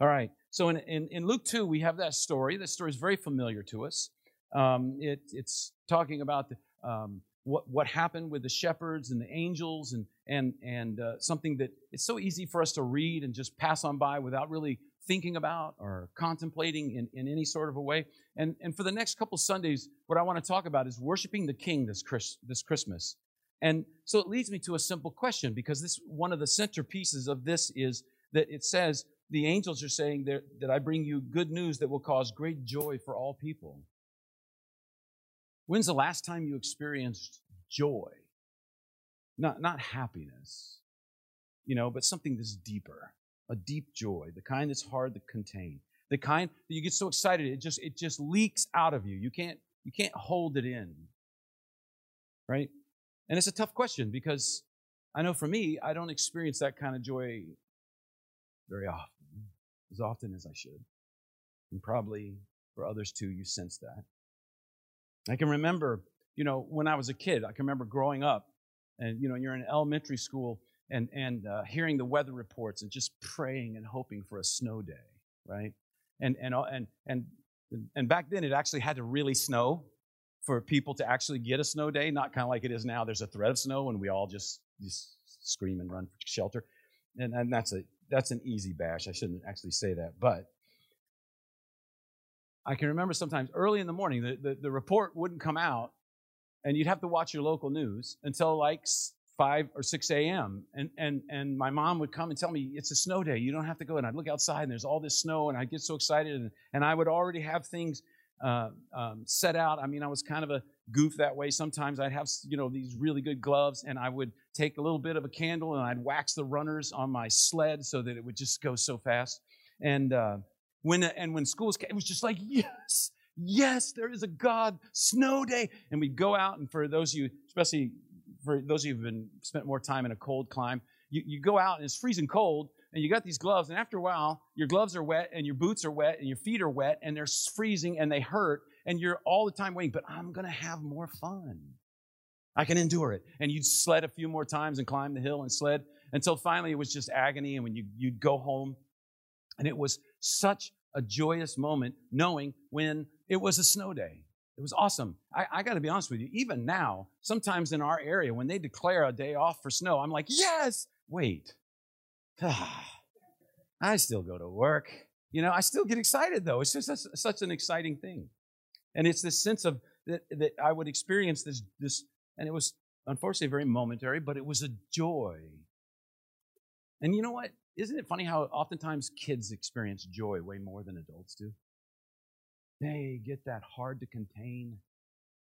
All right. So in, in, in Luke 2, we have that story. That story is very familiar to us. Um, it, it's talking about the, um, what, what happened with the shepherds and the angels and, and, and uh, something that it's so easy for us to read and just pass on by without really thinking about or contemplating in, in any sort of a way. And, and for the next couple Sundays, what I want to talk about is worshiping the King this, Chris, this Christmas. And so it leads me to a simple question because this one of the centerpieces of this is that it says the angels are saying that, I bring you good news that will cause great joy for all people. When's the last time you experienced joy? Not, not happiness, you know, but something that's deeper, a deep joy, the kind that's hard to contain, the kind that you get so excited it just it just leaks out of you. You can't you can't hold it in. Right? And it's a tough question because I know for me, I don't experience that kind of joy very often, as often as I should. And probably for others too, you sense that. I can remember, you know, when I was a kid, I can remember growing up and, you know, you're in elementary school and, and uh, hearing the weather reports and just praying and hoping for a snow day, right? And, and, and, and, and back then it actually had to really snow for people to actually get a snow day, not kind of like it is now. There's a threat of snow and we all just, just scream and run for shelter. And, and that's a that's an easy bash. I shouldn't actually say that, but I can remember sometimes early in the morning, the, the, the, report wouldn't come out, and you'd have to watch your local news until like 5 or 6 a.m. And, and, and my mom would come and tell me, It's a snow day. You don't have to go. And I'd look outside, and there's all this snow, and I'd get so excited. And, and I would already have things uh, um, set out. I mean, I was kind of a goof that way. Sometimes I'd have, you know, these really good gloves, and I would take a little bit of a candle and I'd wax the runners on my sled so that it would just go so fast. And uh, when and when schools came, it was just like yes, yes, there is a God. Snow day, and we'd go out. And for those of you, especially for those of you who've been spent more time in a cold climb, you, you go out and it's freezing cold, and you got these gloves, and after a while, your gloves are wet, and your boots are wet, and your feet are wet, and they're freezing, and they hurt, and you're all the time waiting. But I'm gonna have more fun. I can endure it. And you'd sled a few more times and climb the hill and sled until finally it was just agony. And when you, you'd go home, and it was such a joyous moment knowing when it was a snow day. It was awesome. I, I got to be honest with you, even now, sometimes in our area, when they declare a day off for snow, I'm like, yes, wait. I still go to work. You know, I still get excited though. It's just a, such an exciting thing. And it's this sense of that, that I would experience this, this and it was unfortunately very momentary, but it was a joy. And you know what? Isn't it funny how oftentimes kids experience joy way more than adults do? They get that hard to contain,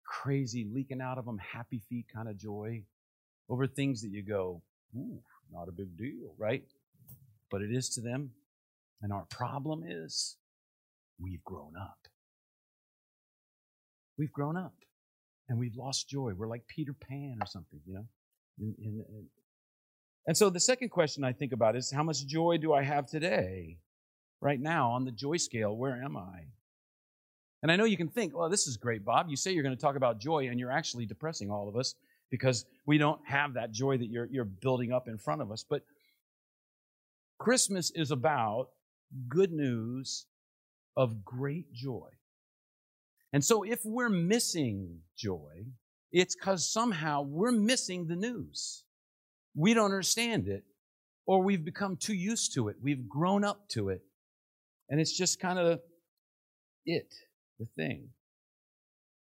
crazy, leaking out of them, happy feet kind of joy over things that you go, ooh, not a big deal, right? But it is to them. And our problem is we've grown up. We've grown up and we've lost joy. We're like Peter Pan or something, you know? In, in, in. And so the second question I think about is how much joy do I have today? Right now, on the joy scale, where am I? And I know you can think, well, this is great, Bob. You say you're going to talk about joy, and you're actually depressing all of us because we don't have that joy that you're, you're building up in front of us. But Christmas is about good news of great joy. And so if we're missing joy, it's because somehow we're missing the news. We don't understand it, or we've become too used to it. We've grown up to it. And it's just kind of it, the thing.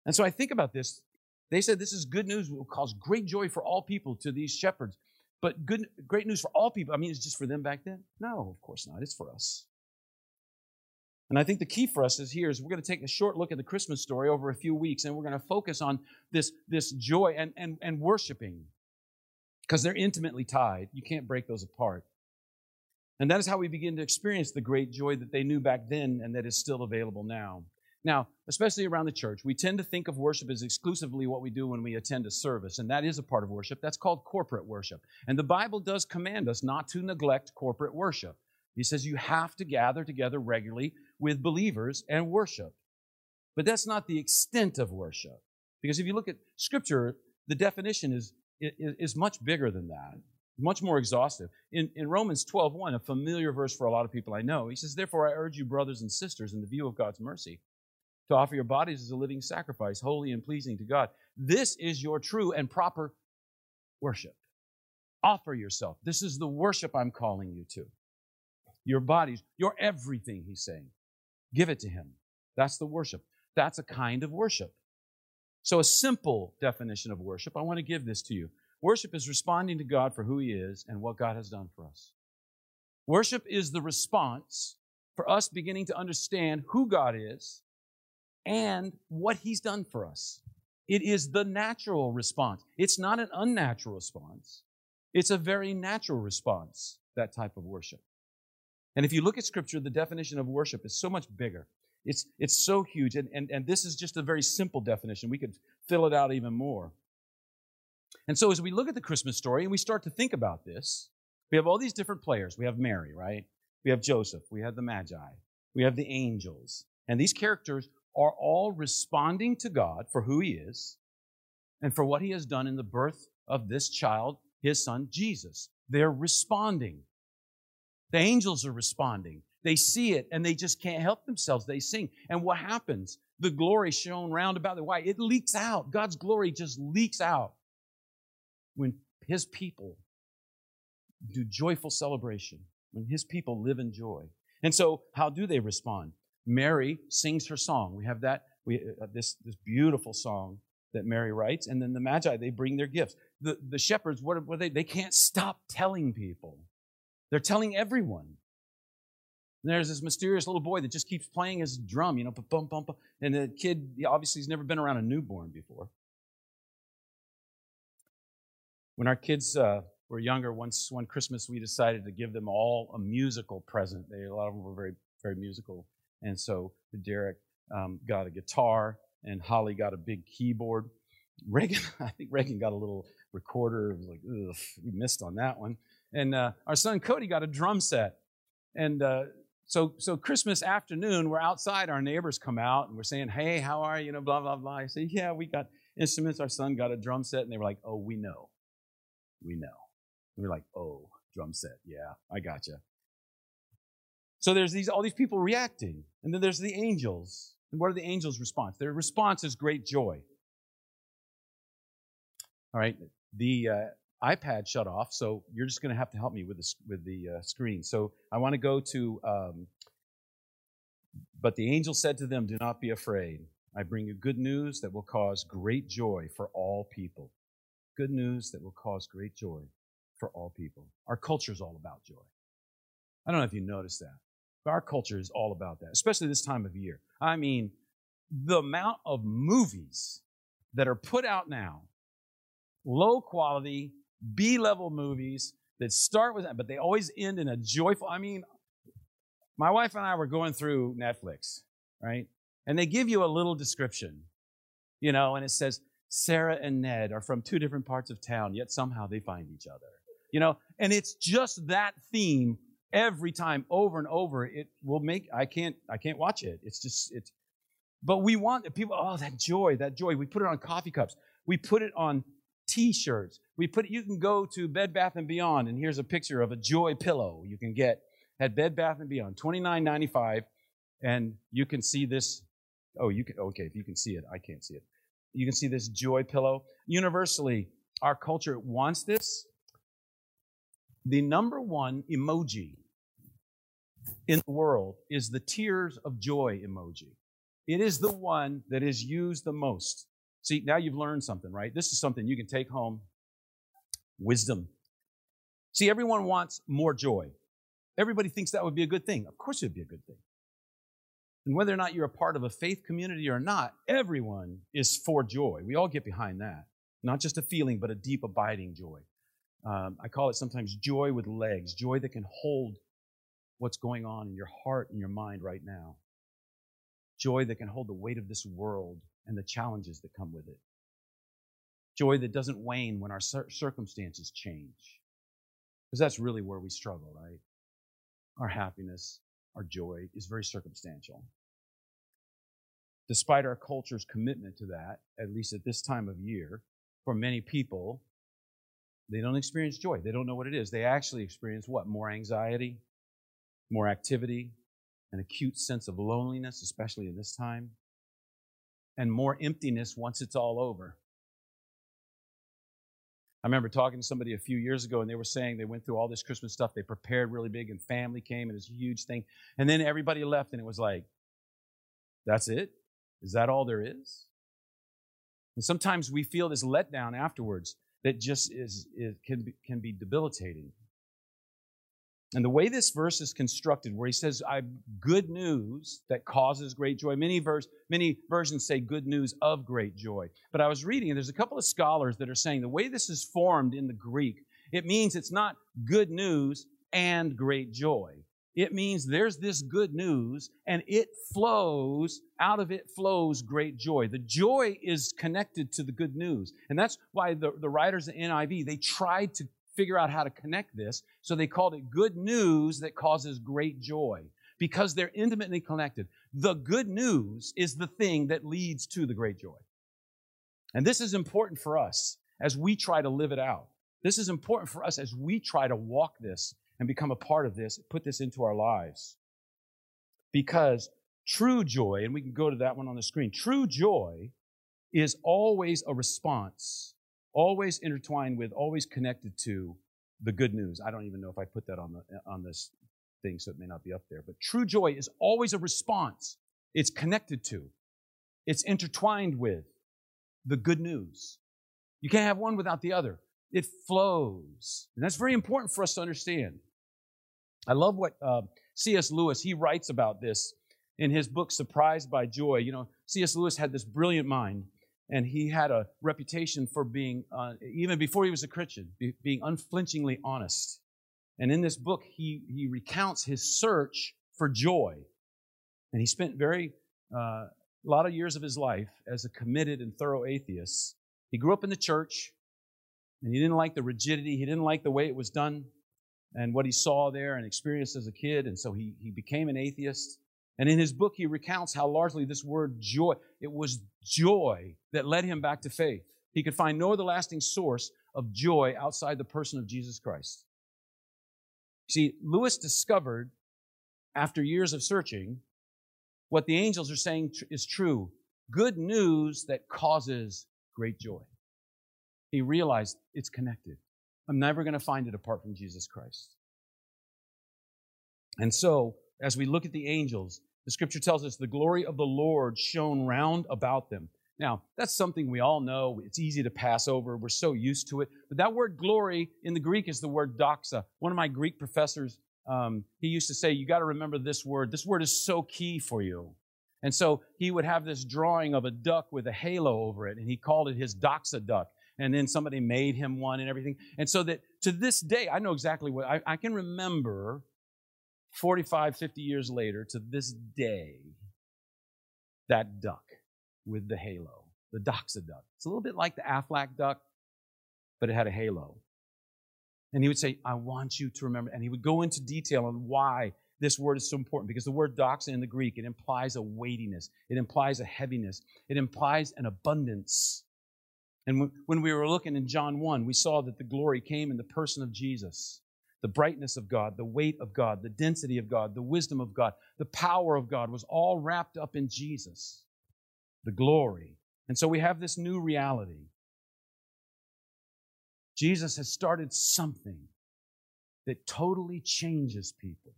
And so I think about this. They said this is good news will cause great joy for all people to these shepherds. But good, great news for all people. I mean, it's just for them back then? No, of course not. It's for us. And I think the key for us is here is we're going to take a short look at the Christmas story over a few weeks, and we're going to focus on this, this joy and, and, and worshiping because they're intimately tied. You can't break those apart. And that is how we begin to experience the great joy that they knew back then and that is still available now. Now, especially around the church, we tend to think of worship as exclusively what we do when we attend a service, and that is a part of worship. That's called corporate worship. And the Bible does command us not to neglect corporate worship. He says you have to gather together regularly with believers and worship. But that's not the extent of worship. Because if you look at Scripture, the definition is, is, is much bigger than that. much more exhaustive. In, in Romans 12, 1, a familiar verse for a lot of people I know, he says, Therefore I urge you, brothers and sisters, in the view of God's mercy, to offer your bodies as a living sacrifice, holy and pleasing to God. This is your true and proper worship. Offer yourself. This is the worship I'm calling you to. Your bodies, your everything, he's saying. Give it to him. That's the worship. That's a kind of worship. So, a simple definition of worship, I want to give this to you. Worship is responding to God for who He is and what God has done for us. Worship is the response for us beginning to understand who God is and what He's done for us. It is the natural response. It's not an unnatural response. It's a very natural response, that type of worship. And if you look at Scripture, the definition of worship is so much bigger. It's, it's so huge. And, and, and this is just a very simple definition. We could fill it out even more. And so as we look at the Christmas story and we start to think about this, we have all these different players. We have Mary, right? We have Joseph. We have the Magi. We have the angels. And these characters are all responding to God for who He is and for what He has done in the birth of this child, His Son, Jesus. They're responding. The angels are responding. They see it and they just can't help themselves. They sing. And what happens? The glory shone round about the white, it leaks out. God's glory just leaks out when his people do joyful celebration, when his people live in joy. And so, how do they respond? Mary sings her song. We have that, we, uh, this, this beautiful song that Mary writes. And then the Magi, they bring their gifts. The, the shepherds, what, what they? They can't stop telling people. They're telling everyone. And there's this mysterious little boy that just keeps playing his drum, you know, bum, bum, bum. And the kid, obviously, he's never been around a newborn before. When our kids uh, were younger, once one Christmas we decided to give them all a musical present. They, a lot of them were very, very musical. And so Derek um, got a guitar, and Holly got a big keyboard. Reagan, I think Reagan got a little recorder. It was like, ugh, we missed on that one. And uh, our son Cody got a drum set. And uh, so, so Christmas afternoon, we're outside. Our neighbors come out and we're saying, "Hey, how are you?" You know, blah blah blah. I say, "Yeah, we got instruments." Our son got a drum set, and they were like, "Oh, we know." we know. And we're like, oh, drum set. Yeah, I gotcha. So there's these all these people reacting. And then there's the angels. And what are the angels' response? Their response is great joy. All right, the uh, iPad shut off, so you're just going to have to help me with the, with the uh, screen. So I want to go to, um, but the angel said to them, Do not be afraid. I bring you good news that will cause great joy for all people good news that will cause great joy for all people. Our culture is all about joy. I don't know if you noticed that, but our culture is all about that, especially this time of year. I mean, the amount of movies that are put out now, low quality, B level movies that start with that, but they always end in a joyful. I mean, my wife and I were going through Netflix, right? And they give you a little description, you know, and it says, Sarah and Ned are from two different parts of town, yet somehow they find each other. You know, and it's just that theme every time over and over. It will make I can't I can't watch it. It's just it's but we want people, oh, that joy, that joy. We put it on coffee cups. We put it on t-shirts. We put you can go to Bed Bath and Beyond, and here's a picture of a joy pillow you can get at Bed Bath and Beyond, $29.95. And you can see this. Oh, you can okay, if you can see it, I can't see it. You can see this joy pillow. Universally, our culture wants this. The number one emoji in the world is the tears of joy emoji. It is the one that is used the most. See, now you've learned something, right? This is something you can take home. Wisdom. See, everyone wants more joy. Everybody thinks that would be a good thing. Of course, it would be a good thing. And whether or not you're a part of a faith community or not, everyone is for joy. We all get behind that. Not just a feeling, but a deep, abiding joy. Um, I call it sometimes joy with legs, joy that can hold what's going on in your heart and your mind right now. Joy that can hold the weight of this world and the challenges that come with it. Joy that doesn't wane when our circumstances change. Because that's really where we struggle, right? Our happiness, our joy is very circumstantial. Despite our culture's commitment to that, at least at this time of year, for many people, They don't experience joy. They don't know what it is. They actually experience what? More anxiety, more activity, an acute sense of loneliness, especially in this time, and more emptiness once it's all over. I remember talking to somebody a few years ago, and they were saying they went through all this Christmas stuff. They prepared really big, and family came, and it's a huge thing. And then everybody left, and it was like, that's it? Is that all there is? And sometimes we feel this letdown afterwards that just is, is can, be, can be debilitating. And the way this verse is constructed, where he says, I good news that causes great joy. Many verse, many versions say good news of great joy. But I was reading, and there's a couple of scholars that are saying the way this is formed in the Greek, it means it's not good news and great joy. It means there's this good news and it flows, out of it flows great joy. The joy is connected to the good news. And that's why the, the writers of NIV, they tried to figure out how to connect this. So they called it good news that causes great joy because they're intimately connected. The good news is the thing that leads to the great joy. And this is important for us as we try to live it out. This is important for us as we try to walk this and become a part of this, put this into our lives. Because true joy, and we can go to that one on the screen, true joy is always a response, always intertwined with, always connected to the good news. I don't even know if I put that on the on this thing, so it may not be up there. But true joy is always a response. It's connected to, it's intertwined with the good news. You can't have one without the other. It flows. And that's very important for us to understand. I love what uh, C.S. Lewis, he writes about this in his book, Surprised by Joy. You know, C.S. Lewis had this brilliant mind, and he had a reputation for being, uh, even before he was a Christian, be, being unflinchingly honest. And in this book, he, he recounts his search for joy. And he spent very, uh, a lot of years of his life as a committed and thorough atheist. He grew up in the church, and he didn't like the rigidity, he didn't like the way it was done and what he saw there and experienced as a kid. And so he, he became an atheist. And in his book, he recounts how largely this word joy, it was joy that led him back to faith. He could find no other lasting source of joy outside the person of Jesus Christ. See, Lewis discovered after years of searching what the angels are saying is true good news that causes great joy he realized it's connected. I'm never going to find it apart from Jesus Christ. And so, as we look at the angels, the scripture tells us the glory of the Lord shone round about them. Now, that's something we all know. It's easy to pass over. We're so used to it. But that word glory in the Greek is the word doxa. One of my Greek professors, um, he used to say, You got to remember this word. This word is so key for you. And so he would have this drawing of a duck with a halo over it, and he called it his doxa duck and then somebody made him one and everything. And so that to this day, I know exactly what I, I can remember 45, 50 years later to this day that duck with the halo, the doxa duck. It's a little bit like the Aflac duck, but it had a halo. And he would say, I want you to remember. And he would go into detail on why this word is so important because the word doxa in the Greek, it implies a weightiness, it implies a heaviness, it implies an abundance. And when we were looking in John 1, we saw that the glory came in the person of Jesus. The brightness of God, the weight of God, the density of God, the wisdom of God, the power of God was all wrapped up in Jesus. The glory. And so we have this new reality. Jesus has started something that totally changes people.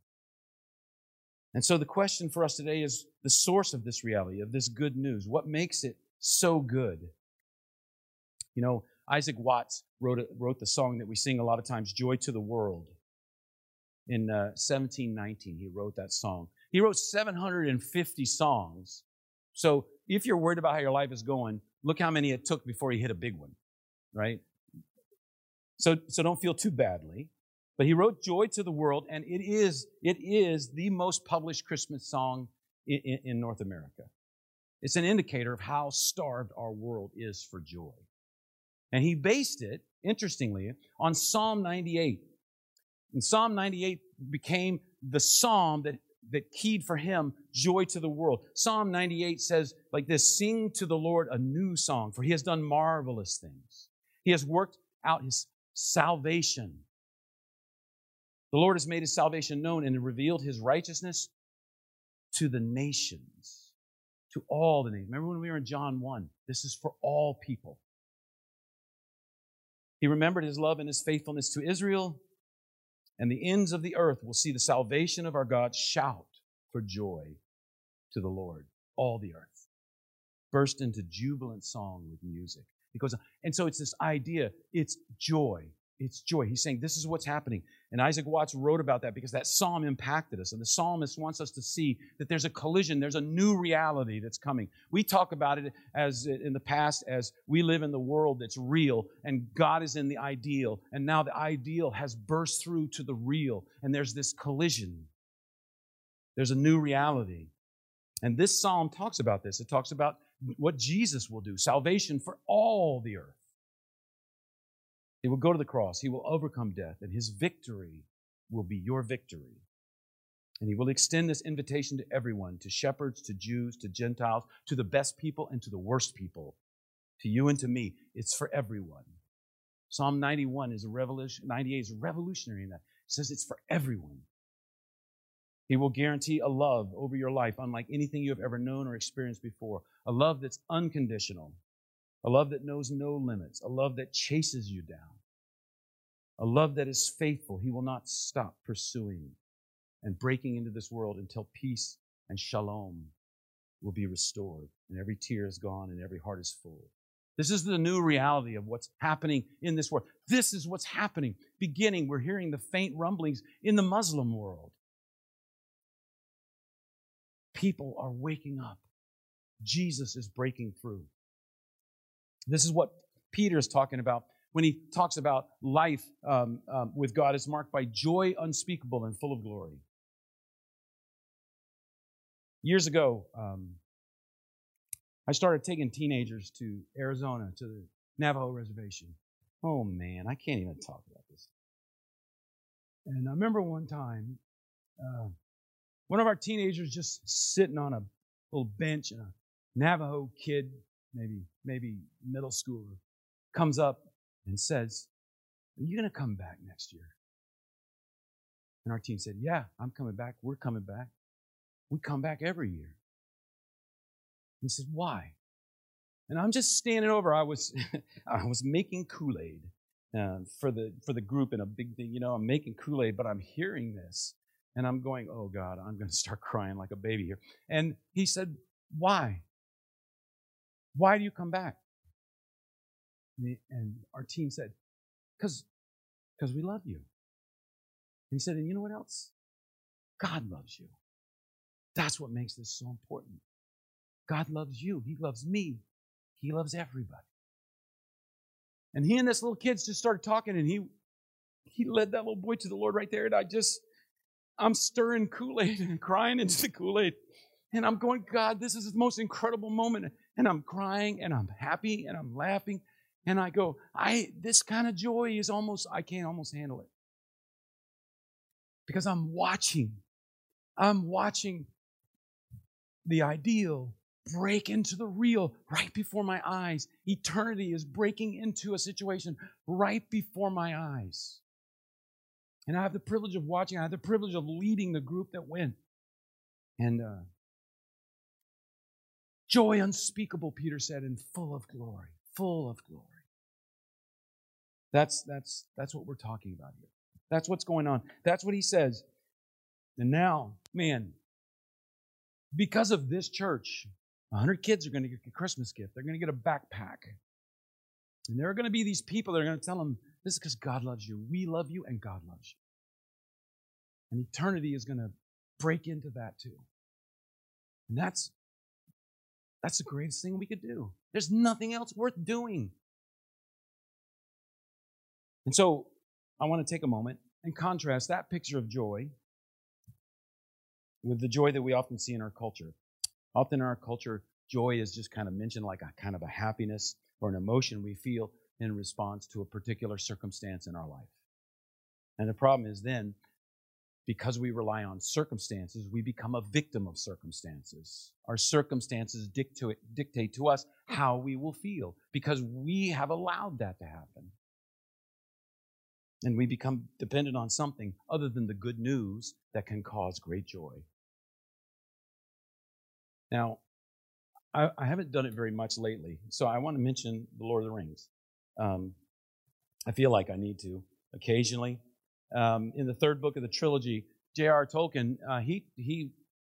And so the question for us today is the source of this reality, of this good news. What makes it so good? You know, Isaac Watts wrote, a, wrote the song that we sing a lot of times, Joy to the World. In uh, 1719, he wrote that song. He wrote 750 songs. So if you're worried about how your life is going, look how many it took before he hit a big one, right? So, so don't feel too badly. But he wrote Joy to the World, and it is, it is the most published Christmas song in, in, in North America. It's an indicator of how starved our world is for joy. And he based it, interestingly, on Psalm 98. And Psalm 98 became the psalm that, that keyed for him joy to the world. Psalm 98 says like this, sing to the Lord a new song, for he has done marvelous things. He has worked out his salvation. The Lord has made his salvation known and revealed his righteousness to the nations, to all the nations. Remember when we were in John 1? This is for all people. He remembered his love and his faithfulness to Israel, and the ends of the earth will see the salvation of our God. Shout for joy to the Lord, all the earth. Burst into jubilant song with music. Goes, and so it's this idea, it's joy. It's joy. He's saying this is what's happening. And Isaac Watts wrote about that because that psalm impacted us. And the psalmist wants us to see that there's a collision, there's a new reality that's coming. We talk about it as in the past as we live in the world that's real and God is in the ideal. And now the ideal has burst through to the real. And there's this collision. There's a new reality. And this psalm talks about this. It talks about what Jesus will do salvation for all the earth. He will go to the cross. He will overcome death, and his victory will be your victory. And he will extend this invitation to everyone to shepherds, to Jews, to Gentiles, to the best people, and to the worst people, to you and to me. It's for everyone. Psalm 91 is a revolution, 98 is revolutionary in that. It says it's for everyone. He will guarantee a love over your life unlike anything you have ever known or experienced before. A love that's unconditional, a love that knows no limits, a love that chases you down, a love that is faithful. He will not stop pursuing and breaking into this world until peace and shalom will be restored and every tear is gone and every heart is full. This is the new reality of what's happening in this world. This is what's happening. Beginning, we're hearing the faint rumblings in the Muslim world. People are waking up. Jesus is breaking through. This is what Peter is talking about when he talks about life um, um, with God. It's marked by joy unspeakable and full of glory. Years ago, um, I started taking teenagers to Arizona, to the Navajo reservation. Oh man, I can't even talk about this. And I remember one time, uh, one of our teenagers just sitting on a little bench, and a Navajo kid maybe maybe middle schooler, comes up and says, Are you going to come back next year? And our team said, Yeah, I'm coming back. We're coming back. We come back every year. He said, Why? And I'm just standing over. I was, I was making Kool Aid uh, for the for the group in a big thing. You know, I'm making Kool Aid, but I'm hearing this, and I'm going, "Oh God, I'm going to start crying like a baby here." And he said, "Why?" Why do you come back? And our team said, Because we love you. And he said, And you know what else? God loves you. That's what makes this so important. God loves you. He loves me. He loves everybody. And he and this little kids just started talking, and he he led that little boy to the Lord right there. And I just, I'm stirring Kool Aid and crying into the Kool Aid. And I'm going, God, this is the most incredible moment and I'm crying and I'm happy and I'm laughing. And I go, I this kind of joy is almost, I can't almost handle it. Because I'm watching. I'm watching the ideal break into the real right before my eyes. Eternity is breaking into a situation right before my eyes. And I have the privilege of watching, I have the privilege of leading the group that went. And uh, Joy unspeakable, Peter said, and full of glory. Full of glory. That's, that's, that's what we're talking about here. That's what's going on. That's what he says. And now, man, because of this church, 100 kids are going to get a Christmas gift. They're going to get a backpack. And there are going to be these people that are going to tell them, this is because God loves you. We love you, and God loves you. And eternity is going to break into that too. And that's that's the greatest thing we could do. There's nothing else worth doing. And so I want to take a moment and contrast that picture of joy with the joy that we often see in our culture. Often in our culture, joy is just kind of mentioned like a kind of a happiness or an emotion we feel in response to a particular circumstance in our life. And the problem is then because we rely on circumstances, we become a victim of circumstances. Our circumstances dictate, dictate to us how we will feel because we have allowed that to happen. And we become dependent on something other than the good news that can cause great joy. Now, I, I haven't done it very much lately, so I want to mention The Lord of the Rings. Um, I feel like I need to occasionally. Um, in the third book of the trilogy, J.R. Tolkien, uh, he, he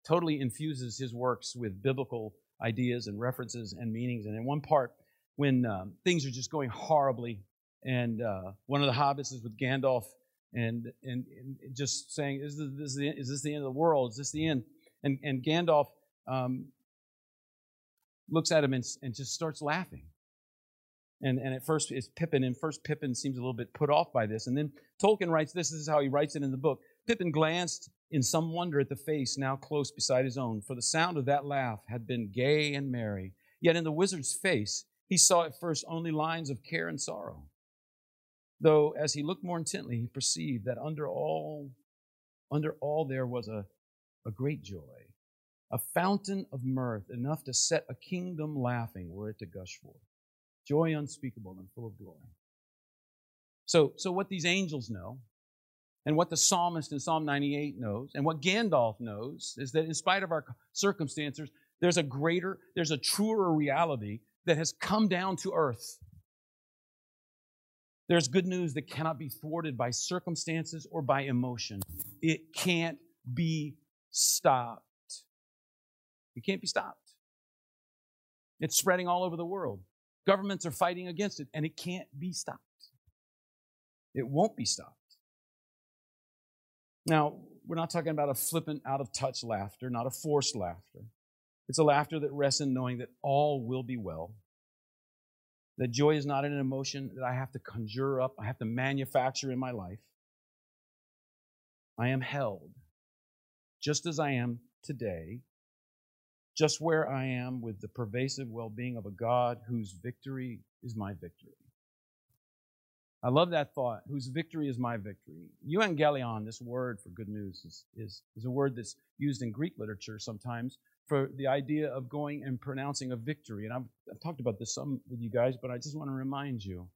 totally infuses his works with biblical ideas and references and meanings. And in one part, when um, things are just going horribly, and uh, one of the hobbits is with Gandalf, and and, and just saying, is this, is, the, is this the end of the world? Is this the end? And and Gandalf um, looks at him and, and just starts laughing. And, and at first it's Pippin, and first Pippin seems a little bit put off by this. And then Tolkien writes this, this is how he writes it in the book. Pippin glanced in some wonder at the face now close beside his own, for the sound of that laugh had been gay and merry. Yet in the wizard's face, he saw at first only lines of care and sorrow. Though as he looked more intently, he perceived that under all, under all there was a, a great joy, a fountain of mirth, enough to set a kingdom laughing were it to gush forth. Joy unspeakable and full of glory. So, so what these angels know, and what the psalmist in Psalm 98 knows, and what Gandalf knows, is that in spite of our circumstances, there's a greater, there's a truer reality that has come down to earth. There's good news that cannot be thwarted by circumstances or by emotion. It can't be stopped. It can't be stopped. It's spreading all over the world. Governments are fighting against it, and it can't be stopped. It won't be stopped. Now, we're not talking about a flippant, out of touch laughter, not a forced laughter. It's a laughter that rests in knowing that all will be well. That joy is not an emotion that I have to conjure up, I have to manufacture in my life. I am held just as I am today just where I am with the pervasive well being of a God whose victory is my victory. I love that thought, whose victory is my victory. Euangelion, this word for good news, is, is, is a word that's used in Greek literature sometimes for the idea of going and pronouncing a victory. And I've, I've talked about this some with you guys, but I just want to remind you.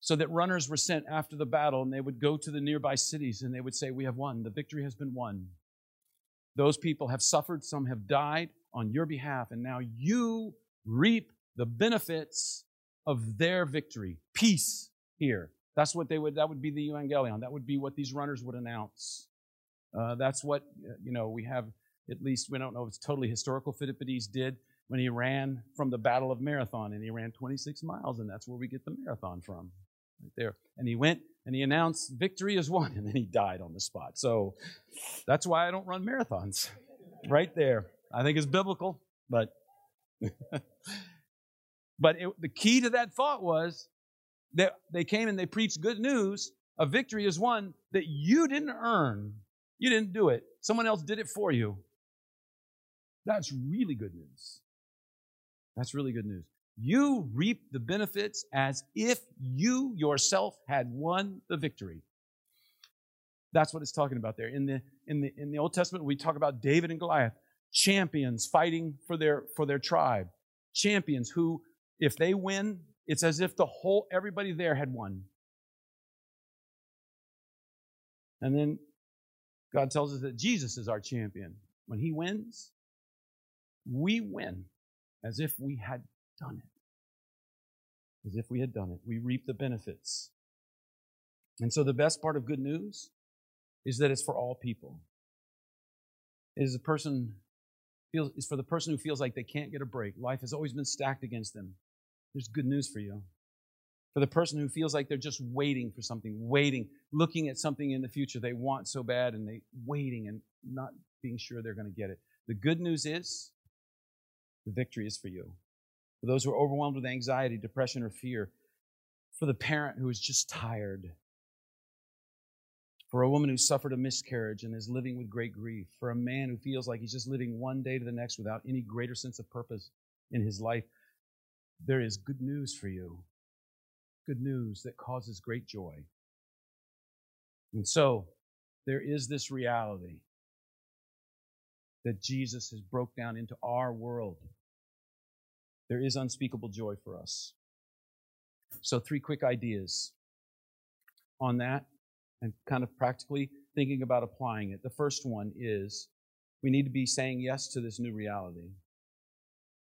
So that runners were sent after the battle and they would go to the nearby cities and they would say, We have won. The victory has been won. Those people have suffered, some have died, on your behalf, and now you reap the benefits of their victory. Peace here. That's what they would, that would be the evangelion. That would be what these runners would announce. Uh, that's what, you know, we have, at least, we don't know if it's totally historical, Philippides did when he ran from the Battle of Marathon, and he ran 26 miles, and that's where we get the marathon from, right there. And he went and he announced, Victory is won, and then he died on the spot. So that's why I don't run marathons, right there. I think it's biblical, but but it, the key to that thought was that they came and they preached good news. A victory is one that you didn't earn. You didn't do it. Someone else did it for you. That's really good news. That's really good news. You reap the benefits as if you yourself had won the victory. That's what it's talking about there. In the, in the, in the Old Testament, we talk about David and Goliath champions fighting for their for their tribe champions who if they win it's as if the whole everybody there had won. And then god tells us that jesus is our champion. When he wins we win as if we had done it. As if we had done it. We reap the benefits. And so the best part of good news is that it's for all people. It is a person feels, is for the person who feels like they can't get a break. Life has always been stacked against them. There's good news for you. For the person who feels like they're just waiting for something, waiting, looking at something in the future they want so bad and they waiting and not being sure they're going to get it. The good news is the victory is for you. For those who are overwhelmed with anxiety, depression, or fear, for the parent who is just tired, for a woman who suffered a miscarriage and is living with great grief, for a man who feels like he's just living one day to the next without any greater sense of purpose in his life, there is good news for you. Good news that causes great joy. And so, there is this reality that Jesus has broke down into our world. There is unspeakable joy for us. So, three quick ideas on that and kind of practically thinking about applying it. The first one is we need to be saying yes to this new reality.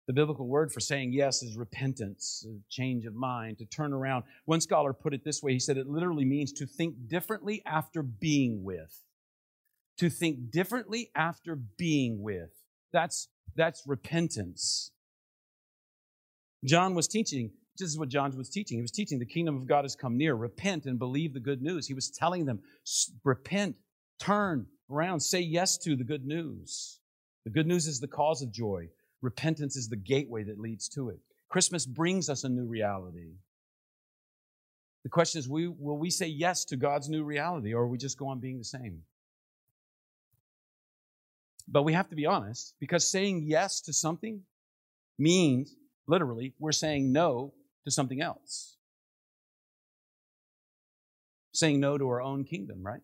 The biblical word for saying yes is repentance, a change of mind, to turn around. One scholar put it this way he said it literally means to think differently after being with. To think differently after being with. That's, that's repentance. John was teaching, this is what John was teaching. He was teaching the kingdom of God has come near. Repent and believe the good news. He was telling them, repent, turn around, say yes to the good news. The good news is the cause of joy. Repentance is the gateway that leads to it. Christmas brings us a new reality. The question is will we say yes to God's new reality or we just go on being the same? But we have to be honest because saying yes to something means, literally, we're saying no to something else. Saying no to our own kingdom, right?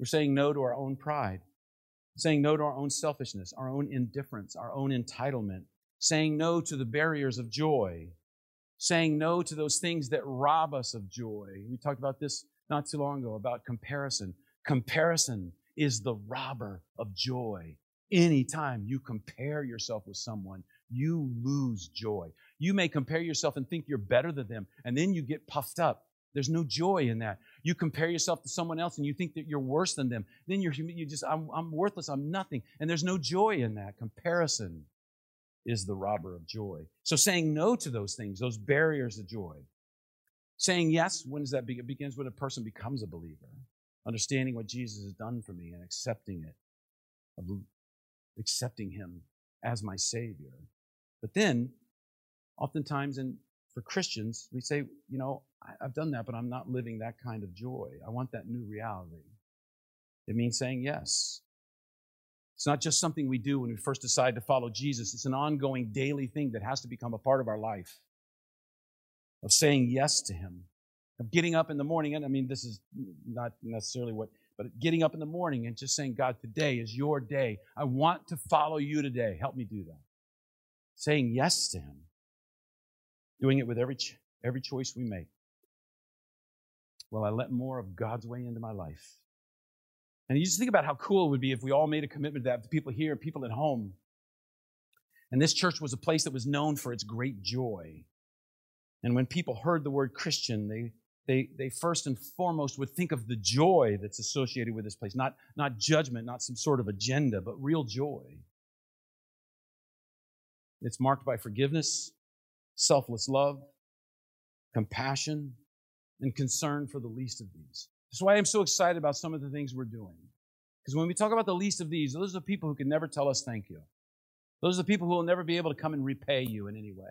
We're saying no to our own pride saying no to our own selfishness, our own indifference, our own entitlement, saying no to the barriers of joy, saying no to those things that rob us of joy. We talked about this not too long ago about comparison. Comparison is the robber of joy. Anytime you compare yourself with someone, you lose joy. You may compare yourself and think you're better than them, and then you get puffed up there's no joy in that. You compare yourself to someone else and you think that you're worse than them. Then you're you just I'm, I'm worthless. I'm nothing. And there's no joy in that. Comparison is the robber of joy. So saying no to those things, those barriers of joy. Saying yes, when does that begin? It begins when a person becomes a believer, understanding what Jesus has done for me and accepting it, accepting Him as my Savior. But then, oftentimes and for Christians, we say, you know, I've done that, but I'm not living that kind of joy. I want that new reality. It means saying yes. It's not just something we do when we first decide to follow Jesus, it's an ongoing daily thing that has to become a part of our life of saying yes to Him, of getting up in the morning. And I mean, this is not necessarily what, but getting up in the morning and just saying, God, today is your day. I want to follow you today. Help me do that. Saying yes to Him doing it with every, every choice we make. Well, I let more of God's way into my life. And you just think about how cool it would be if we all made a commitment to that to people here, people at home. And this church was a place that was known for its great joy. And when people heard the word Christian, they, they, they first and foremost would think of the joy that's associated with this place. Not, not judgment, not some sort of agenda, but real joy. It's marked by forgiveness, selfless love, compassion, and concern for the least of these. That's why I'm so excited about some of the things we're doing. Because when we talk about the least of these, those are the people who can never tell us thank you. Those are the people who will never be able to come and repay you in any way.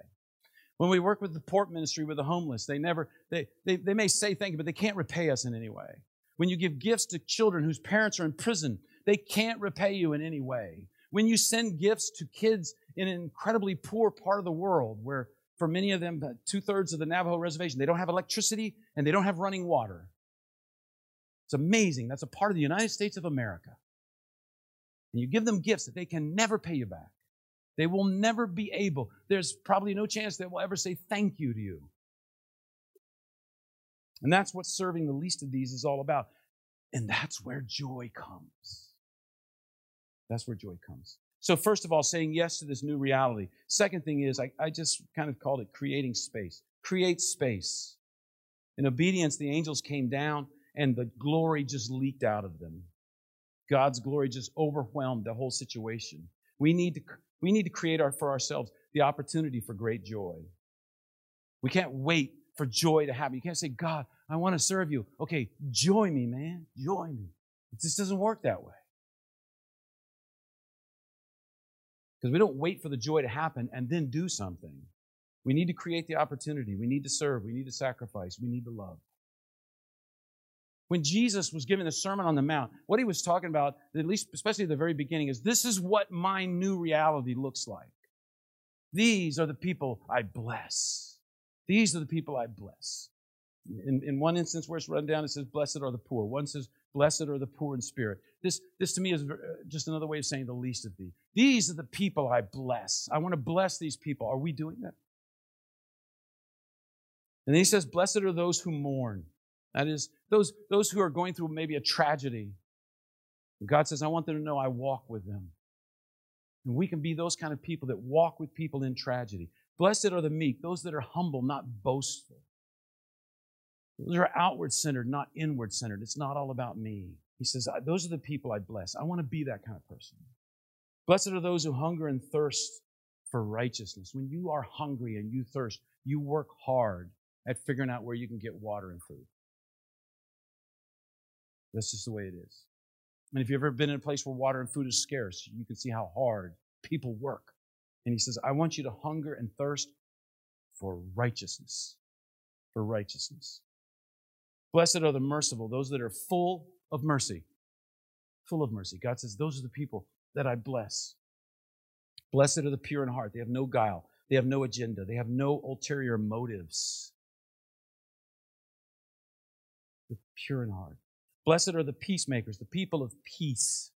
When we work with the port ministry with the homeless, they never, they, they, they may say thank you, but they can't repay us in any way. When you give gifts to children whose parents are in prison, they can't repay you in any way. When you send gifts to kids in an incredibly poor part of the world where for many of them, two thirds of the Navajo reservation, they don't have electricity and they don't have running water. It's amazing. That's a part of the United States of America. And you give them gifts that they can never pay you back. They will never be able. There's probably no chance they will ever say thank you to you. And that's what serving the least of these is all about. And that's where joy comes. That's where joy comes. So, first of all, saying yes to this new reality. Second thing is, I, I just kind of called it creating space. Create space. In obedience, the angels came down and the glory just leaked out of them. God's glory just overwhelmed the whole situation. We need to, we need to create our, for ourselves the opportunity for great joy. We can't wait for joy to happen. You can't say, God, I want to serve you. Okay, join me, man. Join me. It just doesn't work that way. Because we don't wait for the joy to happen and then do something. We need to create the opportunity. We need to serve. We need to sacrifice. We need to love. When Jesus was giving the Sermon on the Mount, what he was talking about, at least especially at the very beginning, is this is what my new reality looks like. These are the people I bless. These are the people I bless. In, in one instance where it's run down, it says, Blessed are the poor. One says, Blessed are the poor in spirit. This, this to me is uh, just another way of saying the least of these. These are the people I bless. I want to bless these people. Are we doing that? And he says, Blessed are those who mourn. That is, those, those who are going through maybe a tragedy. God says, I want them to know I walk with them. And we can be those kind of people that walk with people in tragedy. Blessed are the meek, those that are humble, not boastful. Those are outward centered, not inward centered. It's not all about me. He says, Those are the people I bless. I want to be that kind of person. Blessed are those who hunger and thirst for righteousness. When you are hungry and you thirst, you work hard at figuring out where you can get water and food. That's just the way it is. And if you've ever been in a place where water and food is scarce, you can see how hard people work. And he says, I want you to hunger and thirst for righteousness. For righteousness. Blessed are the merciful, those that are full of mercy. Full of mercy. God says, Those are the people that I bless. Blessed are the pure in heart. They have no guile, they have no agenda, they have no ulterior motives. The pure in heart. Blessed are the peacemakers, the people of peace.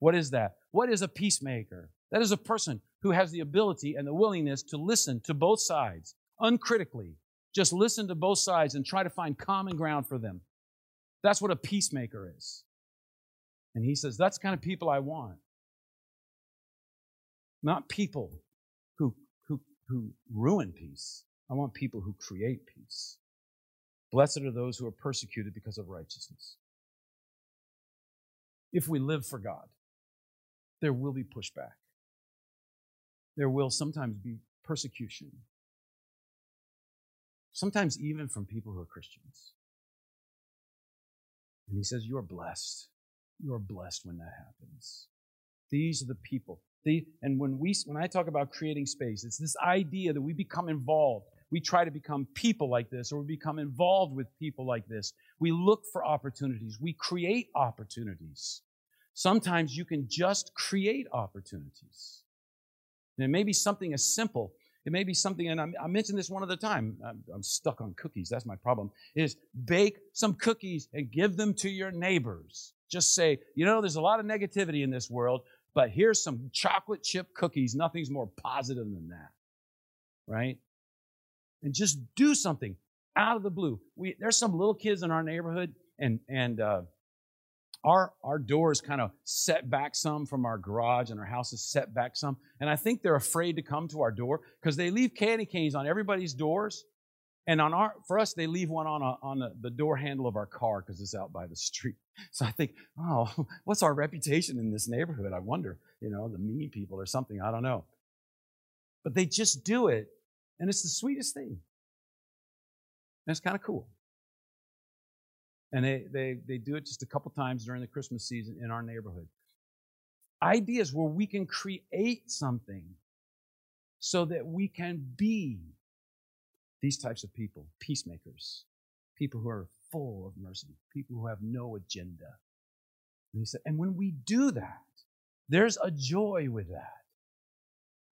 What is that? What is a peacemaker? That is a person who has the ability and the willingness to listen to both sides uncritically. Just listen to both sides and try to find common ground for them. That's what a peacemaker is. And he says, That's kind of people I want. Not people who, who, who ruin peace. I want people who create peace. Blessed are those who are persecuted because of righteousness. If we live for God, there will be pushback. There will sometimes be persecution. Sometimes even from people who are Christians. And he says, You are blessed. You are blessed when that happens. These are the people. And when we when I talk about creating space, it's this idea that we become involved. We try to become people like this, or we become involved with people like this. We look for opportunities. We create opportunities. Sometimes you can just create opportunities. And it may be something as simple. It may be something, and I, mentioned this one other time. I'm, I'm stuck on cookies. That's my problem. Is bake some cookies and give them to your neighbors. Just say, you know, there's a lot of negativity in this world, but here's some chocolate chip cookies. Nothing's more positive than that. Right? And just do something out of the blue. We, there's some little kids in our neighborhood, and, and uh, our, our door is kind of set back some from our garage, and our house is set back some. And I think they're afraid to come to our door because they leave candy canes on everybody's doors. And on our, for us, they leave one on, a, on a, the door handle of our car because it's out by the street. So I think, oh, what's our reputation in this neighborhood? I wonder, you know, the mean people or something. I don't know. But they just do it, and it's the sweetest thing. And it's kind of cool. And they, they, they do it just a couple times during the Christmas season in our neighborhood. Ideas where we can create something so that we can be these types of people, peacemakers, people who are full of mercy, people who have no agenda. And he said, and when we do that, there's a joy with that.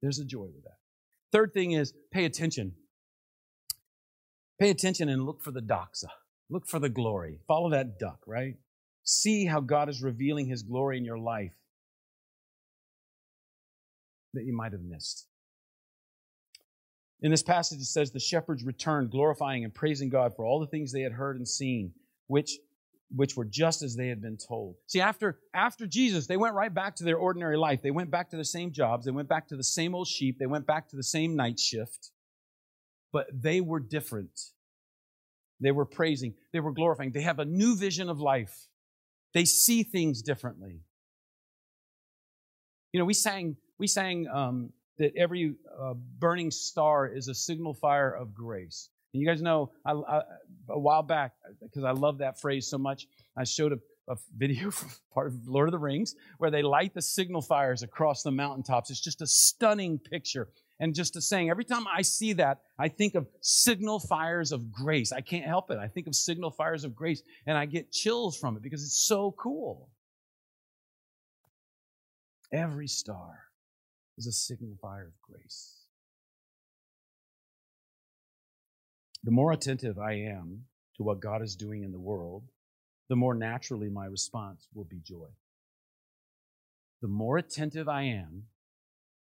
There's a joy with that. Third thing is pay attention. Pay attention and look for the doxa. Look for the glory. Follow that duck, right? See how God is revealing his glory in your life that you might have missed. In this passage, it says the shepherds returned, glorifying and praising God for all the things they had heard and seen, which, which were just as they had been told. See, after, after Jesus, they went right back to their ordinary life. They went back to the same jobs. They went back to the same old sheep. They went back to the same night shift. But they were different. They were praising. They were glorifying. They have a new vision of life. They see things differently. You know, we sang, we sang um, that every uh, burning star is a signal fire of grace. And you guys know, I, I, a while back, because I love that phrase so much, I showed a, a video from part of Lord of the Rings where they light the signal fires across the mountaintops. It's just a stunning picture. And just a saying, every time I see that, I think of signal fires of grace. I can't help it. I think of signal fires of grace, and I get chills from it because it's so cool. Every star is a signifier of grace. The more attentive I am to what God is doing in the world, the more naturally my response will be joy. The more attentive I am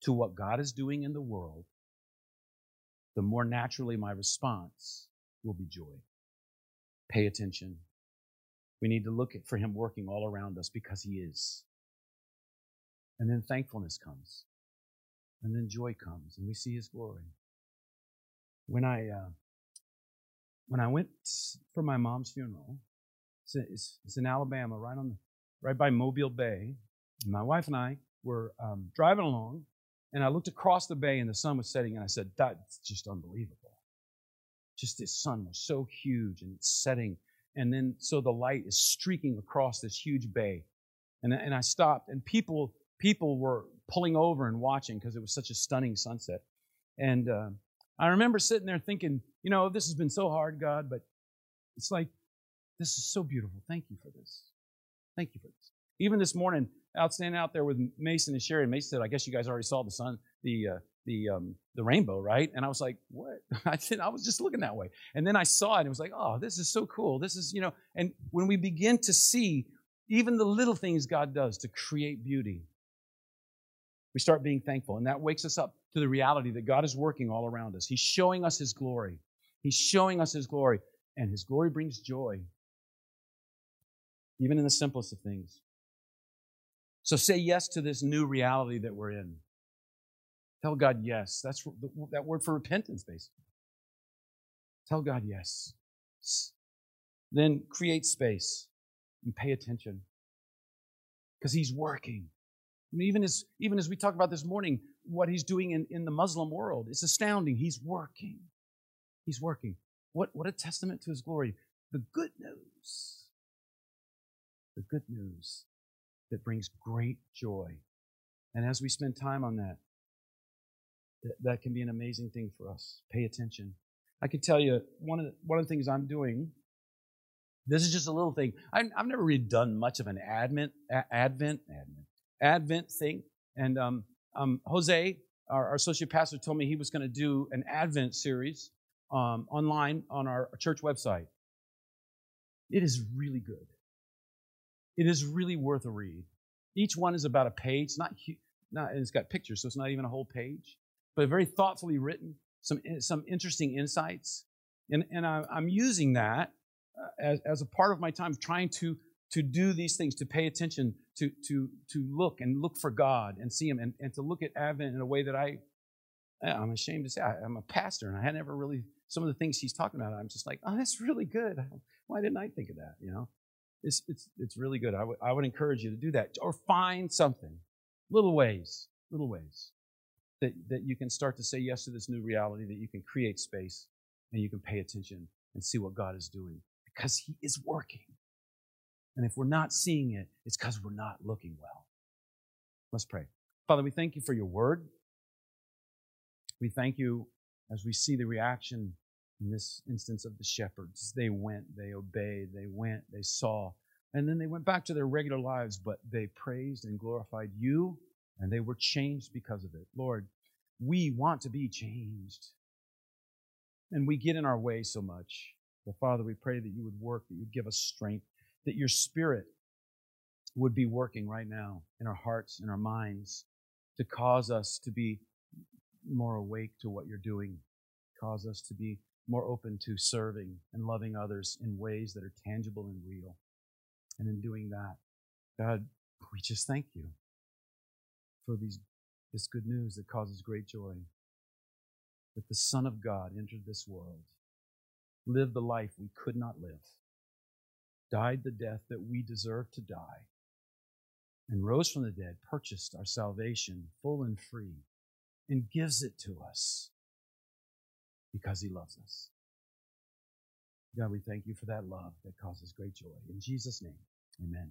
to what God is doing in the world, the more naturally my response will be joy. pay attention. We need to look for Him working all around us because He is. And then thankfulness comes. And then joy comes, and we see His glory. When I uh, when I went for my mom's funeral, it's, it's, it's in Alabama, right on right by Mobile Bay. my wife and I were um, driving along, and I looked across the bay, and the sun was setting, and I said, "That's just unbelievable." Just this sun was so huge, and it's setting, and then so the light is streaking across this huge bay, and and I stopped, and people people were pulling over and watching because it was such a stunning sunset, and uh, I remember sitting there thinking, you know, this has been so hard, God, but it's like this is so beautiful. Thank you for this. Thank you for this. Even this morning, out standing out there with Mason and Sherry, Mason said, "I guess you guys already saw the sun, the uh, the um, the rainbow, right?" And I was like, "What?" I "I was just looking that way." And then I saw it, and it was like, "Oh, this is so cool. This is you know." And when we begin to see even the little things God does to create beauty, we start being thankful, and that wakes us up to the reality that God is working all around us. He's showing us His glory. He's showing us His glory, and His glory brings joy, even in the simplest of things. So say yes to this new reality that we're in. Tell God yes. That's that word for repentance, basically. Tell God yes. Then create space and pay attention because He's working. I mean, even as even as we talked about this morning, what He's doing in, in the Muslim world, it's astounding. He's working. He's working. What what a testament to His glory. The good news. The good news that brings great joy. And as we spend time on that, that, that can be an amazing thing for us. Pay attention. I can tell you one of the, one of the things I'm doing. This is just a little thing. I, have never really done much of an advent, advent, advent, advent thing. And um, um, Jose, our, our, associate pastor, told me he was going to do an Advent series um, online on our church website. It is really good. It is really worth a read. Each one is about a page, not, not and it's got pictures, so it's not even a whole page, but very thoughtfully written, some, some interesting insights. And, and I, am using that uh, as, as a part of my time trying to, to do these things, to pay attention, to, to, to look and look for God and see Him, and, and to look at Advent in a way that I, I'm ashamed to say, I, I'm a pastor, and I had never really, some of the things he's talking about, I'm just like, oh, that's really good. Why didn't I think of that, you know? It's, it's, it's really good. I, w- I would encourage you to do that or find something, little ways, little ways that, that you can start to say yes to this new reality, that you can create space and you can pay attention and see what God is doing because He is working. And if we're not seeing it, it's because we're not looking well. Let's pray. Father, we thank you for your word. We thank you as we see the reaction in this instance of the shepherds. They went, they obeyed, they went, they saw, and then they went back to their regular lives, but they praised and glorified you, and they were changed because of it. Lord, we want to be changed. And we get in our way so much. But Father, we pray that you would work, that you'd give us strength, that your spirit would be working right now in our hearts, in our minds, to cause us to be more awake to what you're doing, cause us to be more open to serving and loving others in ways that are tangible and real. And in doing that, God, we just thank you for these, this good news that causes great joy. That the Son of God entered this world, lived the life we could not live, died the death that we deserve to die, and rose from the dead, purchased our salvation full and free, and gives it to us because he loves us. God, we thank you for that love that causes great joy. In Jesus' name, amen.